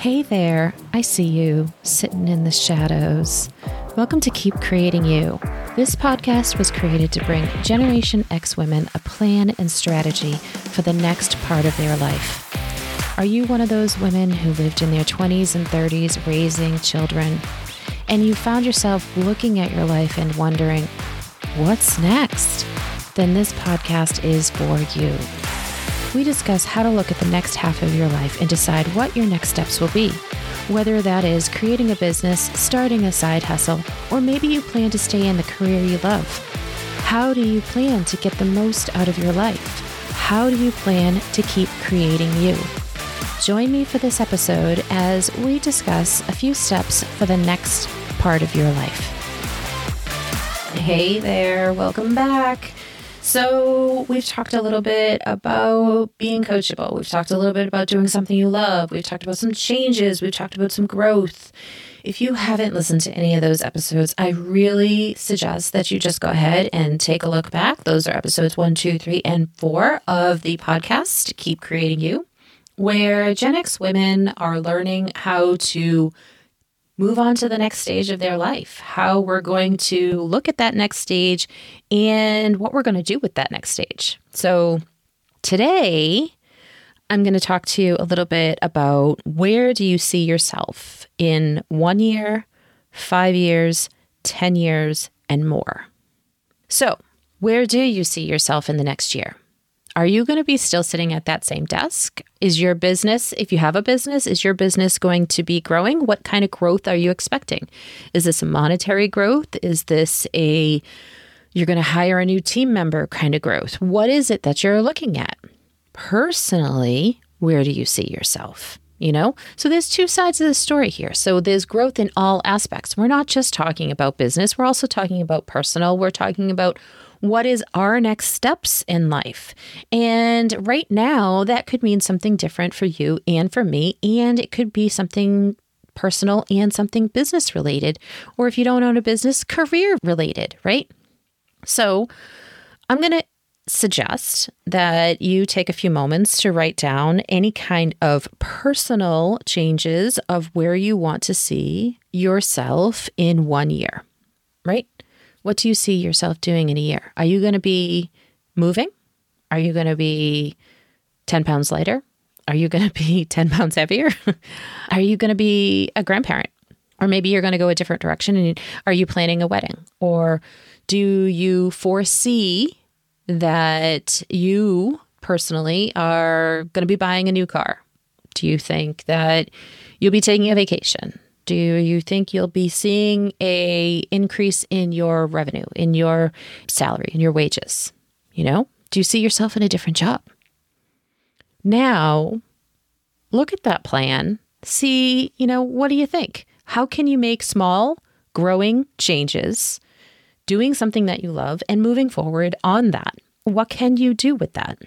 Hey there, I see you sitting in the shadows. Welcome to Keep Creating You. This podcast was created to bring Generation X women a plan and strategy for the next part of their life. Are you one of those women who lived in their 20s and 30s raising children, and you found yourself looking at your life and wondering, what's next? Then this podcast is for you. We discuss how to look at the next half of your life and decide what your next steps will be. Whether that is creating a business, starting a side hustle, or maybe you plan to stay in the career you love. How do you plan to get the most out of your life? How do you plan to keep creating you? Join me for this episode as we discuss a few steps for the next part of your life. Hey there, welcome back. So, we've talked a little bit about being coachable. We've talked a little bit about doing something you love. We've talked about some changes. We've talked about some growth. If you haven't listened to any of those episodes, I really suggest that you just go ahead and take a look back. Those are episodes one, two, three, and four of the podcast, Keep Creating You, where Gen X women are learning how to move on to the next stage of their life, how we're going to look at that next stage and what we're going to do with that next stage. So, today, I'm going to talk to you a little bit about where do you see yourself in one year, five years, 10 years, and more. So, where do you see yourself in the next year? Are you going to be still sitting at that same desk? Is your business, if you have a business, is your business going to be growing? What kind of growth are you expecting? Is this a monetary growth? Is this a you're going to hire a new team member kind of growth? What is it that you're looking at? Personally, where do you see yourself? You know, so there's two sides of the story here. So there's growth in all aspects. We're not just talking about business, we're also talking about personal. We're talking about what is our next steps in life? And right now, that could mean something different for you and for me. And it could be something personal and something business related. Or if you don't own a business, career related, right? So I'm going to suggest that you take a few moments to write down any kind of personal changes of where you want to see yourself in one year, right? What do you see yourself doing in a year? Are you going to be moving? Are you going to be 10 pounds lighter? Are you going to be 10 pounds heavier? are you going to be a grandparent? Or maybe you're going to go a different direction and are you planning a wedding? Or do you foresee that you personally are going to be buying a new car? Do you think that you'll be taking a vacation? Do you think you'll be seeing a increase in your revenue, in your salary, in your wages? You know, do you see yourself in a different job? Now, look at that plan. See, you know, what do you think? How can you make small, growing changes, doing something that you love and moving forward on that? What can you do with that?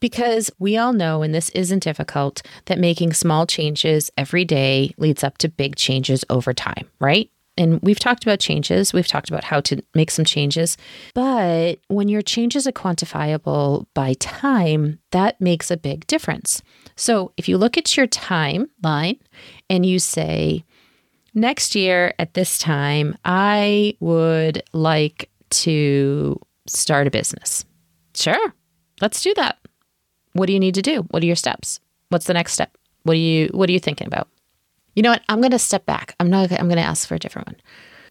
Because we all know, and this isn't difficult, that making small changes every day leads up to big changes over time, right? And we've talked about changes, we've talked about how to make some changes. But when your changes are quantifiable by time, that makes a big difference. So if you look at your timeline and you say, next year at this time, I would like to start a business. Sure, let's do that. What do you need to do? What are your steps? What's the next step? What are you what are you thinking about? You know what? I'm going to step back. I'm not I'm going to ask for a different one.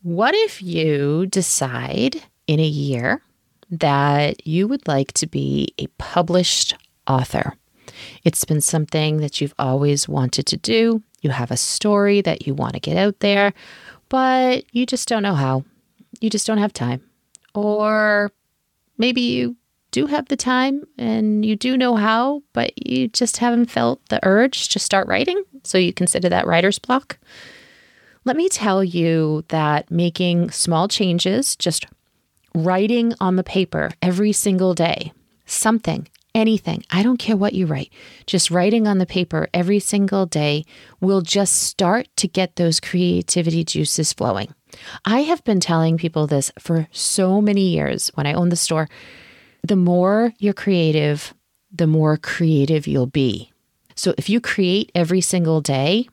What if you decide in a year that you would like to be a published author? It's been something that you've always wanted to do. You have a story that you want to get out there, but you just don't know how. You just don't have time. Or maybe you do have the time and you do know how, but you just haven't felt the urge to start writing. So you consider that writer's block. Let me tell you that making small changes, just writing on the paper every single day, something, anything, I don't care what you write, just writing on the paper every single day will just start to get those creativity juices flowing. I have been telling people this for so many years when I owned the store the more you're creative, the more creative you'll be. So if you create every single day,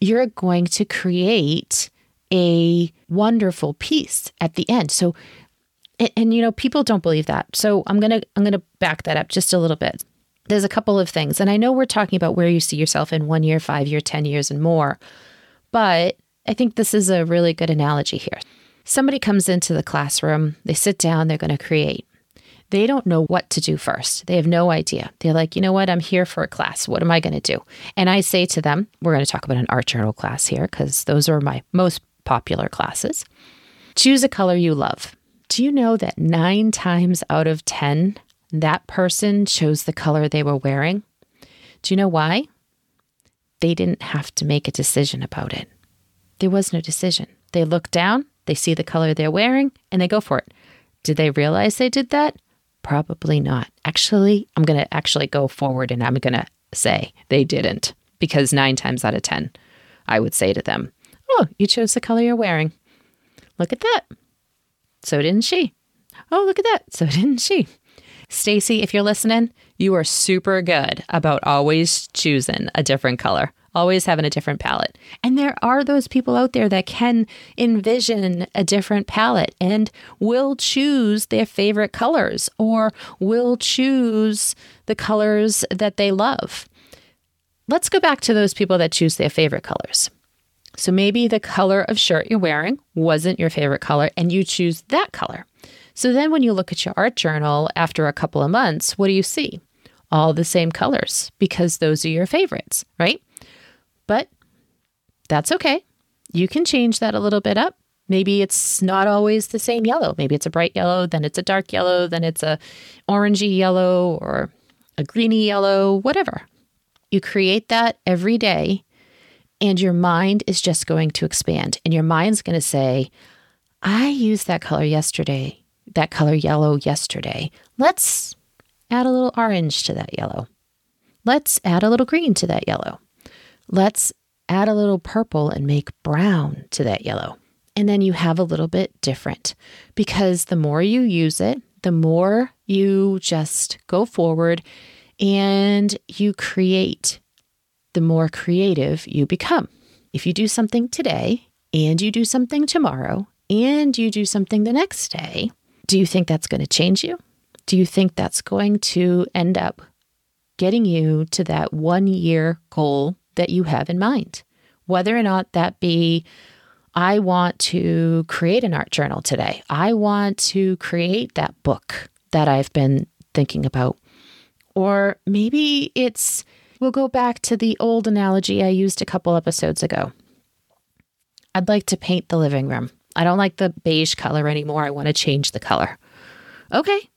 you're going to create a wonderful piece at the end. So and, and, you know people don't believe that. So I'm going to I'm going to back that up just a little bit. There's a couple of things. And I know we're talking about where you see yourself in 1 year, 5 year, 10 years and more. But I think this is a really good analogy here. Somebody comes into the classroom, they sit down, they're going to create. They don't know what to do first. They have no idea. They're like, you know what? I'm here for a class. What am I going to do? And I say to them, we're going to talk about an art journal class here because those are my most popular classes. Choose a color you love. Do you know that nine times out of 10, that person chose the color they were wearing? Do you know why? They didn't have to make a decision about it. There was no decision. They look down, they see the color they're wearing, and they go for it. Did they realize they did that? Probably not. Actually, I'm going to actually go forward and I'm going to say they didn't because nine times out of 10, I would say to them, Oh, you chose the color you're wearing. Look at that. So didn't she. Oh, look at that. So didn't she. Stacy, if you're listening, you are super good about always choosing a different color always having a different palette. And there are those people out there that can envision a different palette and will choose their favorite colors or will choose the colors that they love. Let's go back to those people that choose their favorite colors. So maybe the color of shirt you're wearing wasn't your favorite color and you choose that color. So then when you look at your art journal after a couple of months, what do you see? All the same colors because those are your favorites, right? But that's okay. You can change that a little bit up. Maybe it's not always the same yellow. Maybe it's a bright yellow, then it's a dark yellow, then it's a orangey yellow or a greeny yellow, whatever. You create that every day and your mind is just going to expand and your mind's going to say, I used that color yesterday, that color yellow yesterday. Let's add a little orange to that yellow. Let's add a little green to that yellow. Let's add a little purple and make brown to that yellow. And then you have a little bit different because the more you use it, the more you just go forward and you create, the more creative you become. If you do something today and you do something tomorrow and you do something the next day, do you think that's going to change you? Do you think that's going to end up getting you to that one year goal that you have in mind. Whether or not that be, I want to create an art journal today, I want to create that book that I've been thinking about. Or maybe it's, we'll go back to the old analogy I used a couple episodes ago. I'd like to paint the living room. I don't like the beige color anymore. I want to change the color. Okay.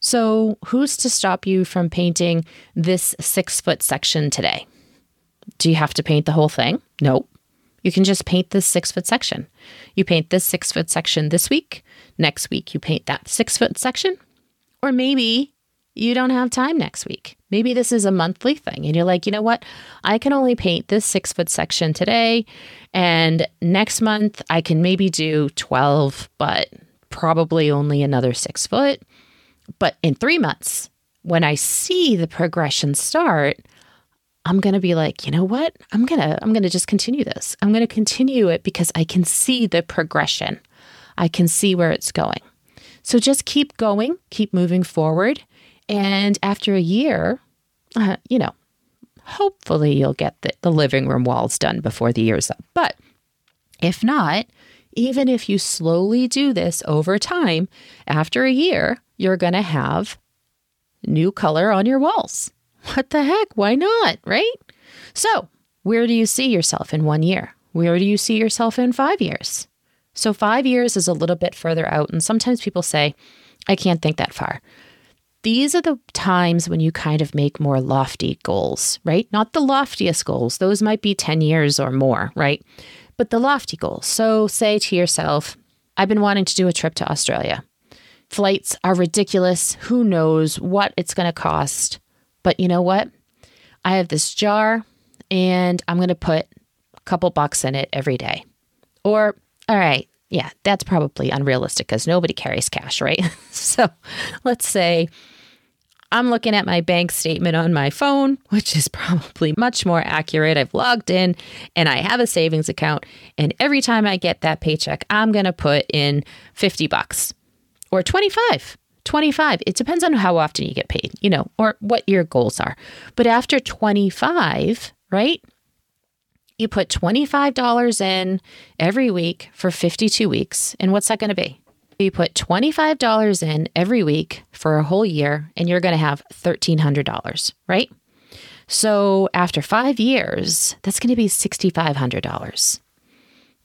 So, who's to stop you from painting this six foot section today? Do you have to paint the whole thing? No. You can just paint this six foot section. You paint this six foot section this week. Next week, you paint that six foot section. Or maybe you don't have time next week. Maybe this is a monthly thing and you're like, you know what? I can only paint this six foot section today. And next month, I can maybe do 12, but probably only another six foot. But in three months, when I see the progression start, I'm going to be like, you know what? I'm going to I'm going to just continue this. I'm going to continue it because I can see the progression. I can see where it's going. So just keep going, keep moving forward, and after a year, uh, you know, hopefully you'll get the, the living room walls done before the year's up. But if not, even if you slowly do this over time, after a year, you're going to have new color on your walls. What the heck? Why not? Right? So, where do you see yourself in one year? Where do you see yourself in five years? So, five years is a little bit further out. And sometimes people say, I can't think that far. These are the times when you kind of make more lofty goals, right? Not the loftiest goals, those might be 10 years or more, right? But the lofty goals. So, say to yourself, I've been wanting to do a trip to Australia. Flights are ridiculous. Who knows what it's going to cost? But you know what? I have this jar and I'm going to put a couple bucks in it every day. Or, all right, yeah, that's probably unrealistic because nobody carries cash, right? so let's say I'm looking at my bank statement on my phone, which is probably much more accurate. I've logged in and I have a savings account. And every time I get that paycheck, I'm going to put in 50 bucks or 25. 25. It depends on how often you get paid, you know, or what your goals are. But after 25, right? You put $25 in every week for 52 weeks. And what's that going to be? You put $25 in every week for a whole year, and you're going to have $1,300, right? So after five years, that's going to be $6,500.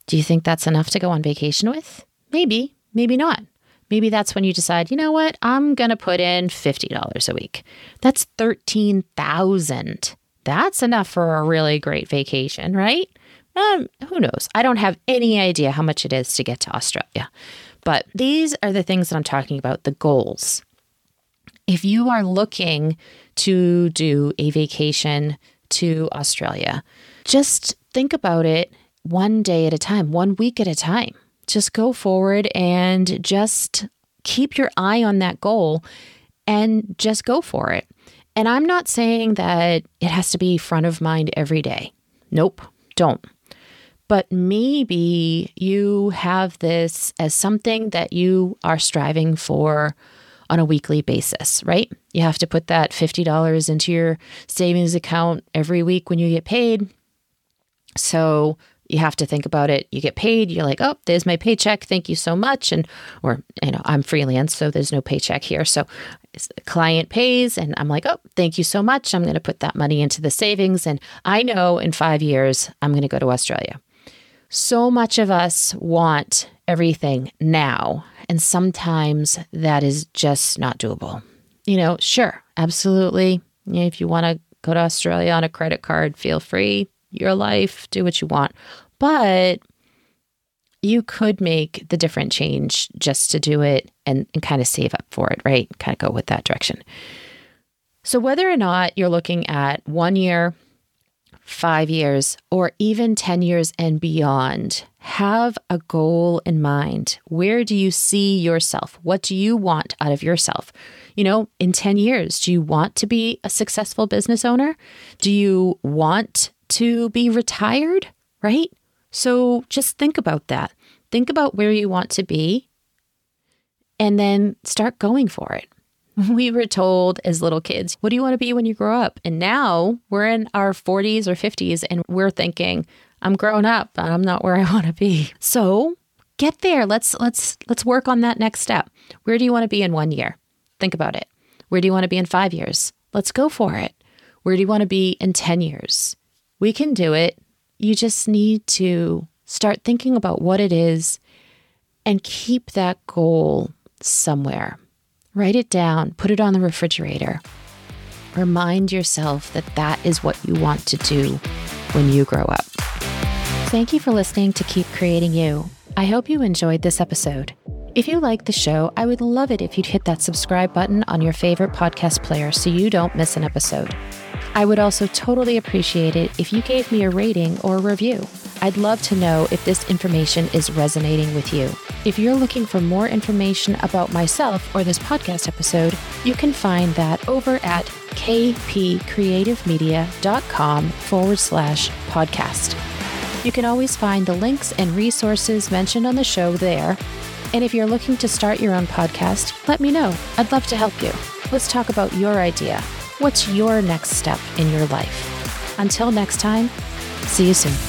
Do you think that's enough to go on vacation with? Maybe, maybe not. Maybe that's when you decide, you know what, I'm going to put in $50 a week. That's 13,000. That's enough for a really great vacation, right? Um, who knows? I don't have any idea how much it is to get to Australia. But these are the things that I'm talking about the goals. If you are looking to do a vacation to Australia, just think about it one day at a time, one week at a time. Just go forward and just keep your eye on that goal and just go for it. And I'm not saying that it has to be front of mind every day. Nope, don't but maybe you have this as something that you are striving for on a weekly basis, right? You have to put that $50 into your savings account every week when you get paid. So you have to think about it. You get paid, you're like, oh, there's my paycheck. Thank you so much. And, or, you know, I'm freelance, so there's no paycheck here. So client pays, and I'm like, oh, thank you so much. I'm going to put that money into the savings. And I know in five years, I'm going to go to Australia. So much of us want everything now, and sometimes that is just not doable. You know, sure, absolutely. If you want to go to Australia on a credit card, feel free, your life, do what you want. But you could make the different change just to do it and, and kind of save up for it, right? Kind of go with that direction. So, whether or not you're looking at one year, five years, or even 10 years and beyond, have a goal in mind. Where do you see yourself? What do you want out of yourself? You know, in 10 years, do you want to be a successful business owner? Do you want to be retired? Right? So just think about that. Think about where you want to be and then start going for it. we were told as little kids, what do you want to be when you grow up? And now we're in our 40s or 50s and we're thinking, I'm grown up, I'm not where I want to be. So, get there. Let's let's let's work on that next step. Where do you want to be in 1 year? Think about it. Where do you want to be in 5 years? Let's go for it. Where do you want to be in 10 years? We can do it. You just need to start thinking about what it is and keep that goal somewhere. Write it down, put it on the refrigerator. Remind yourself that that is what you want to do when you grow up. Thank you for listening to Keep Creating You. I hope you enjoyed this episode. If you like the show, I would love it if you'd hit that subscribe button on your favorite podcast player so you don't miss an episode. I would also totally appreciate it if you gave me a rating or a review. I'd love to know if this information is resonating with you. If you're looking for more information about myself or this podcast episode, you can find that over at kpcreativemedia.com forward slash podcast. You can always find the links and resources mentioned on the show there. And if you're looking to start your own podcast, let me know. I'd love to help you. Let's talk about your idea. What's your next step in your life? Until next time, see you soon.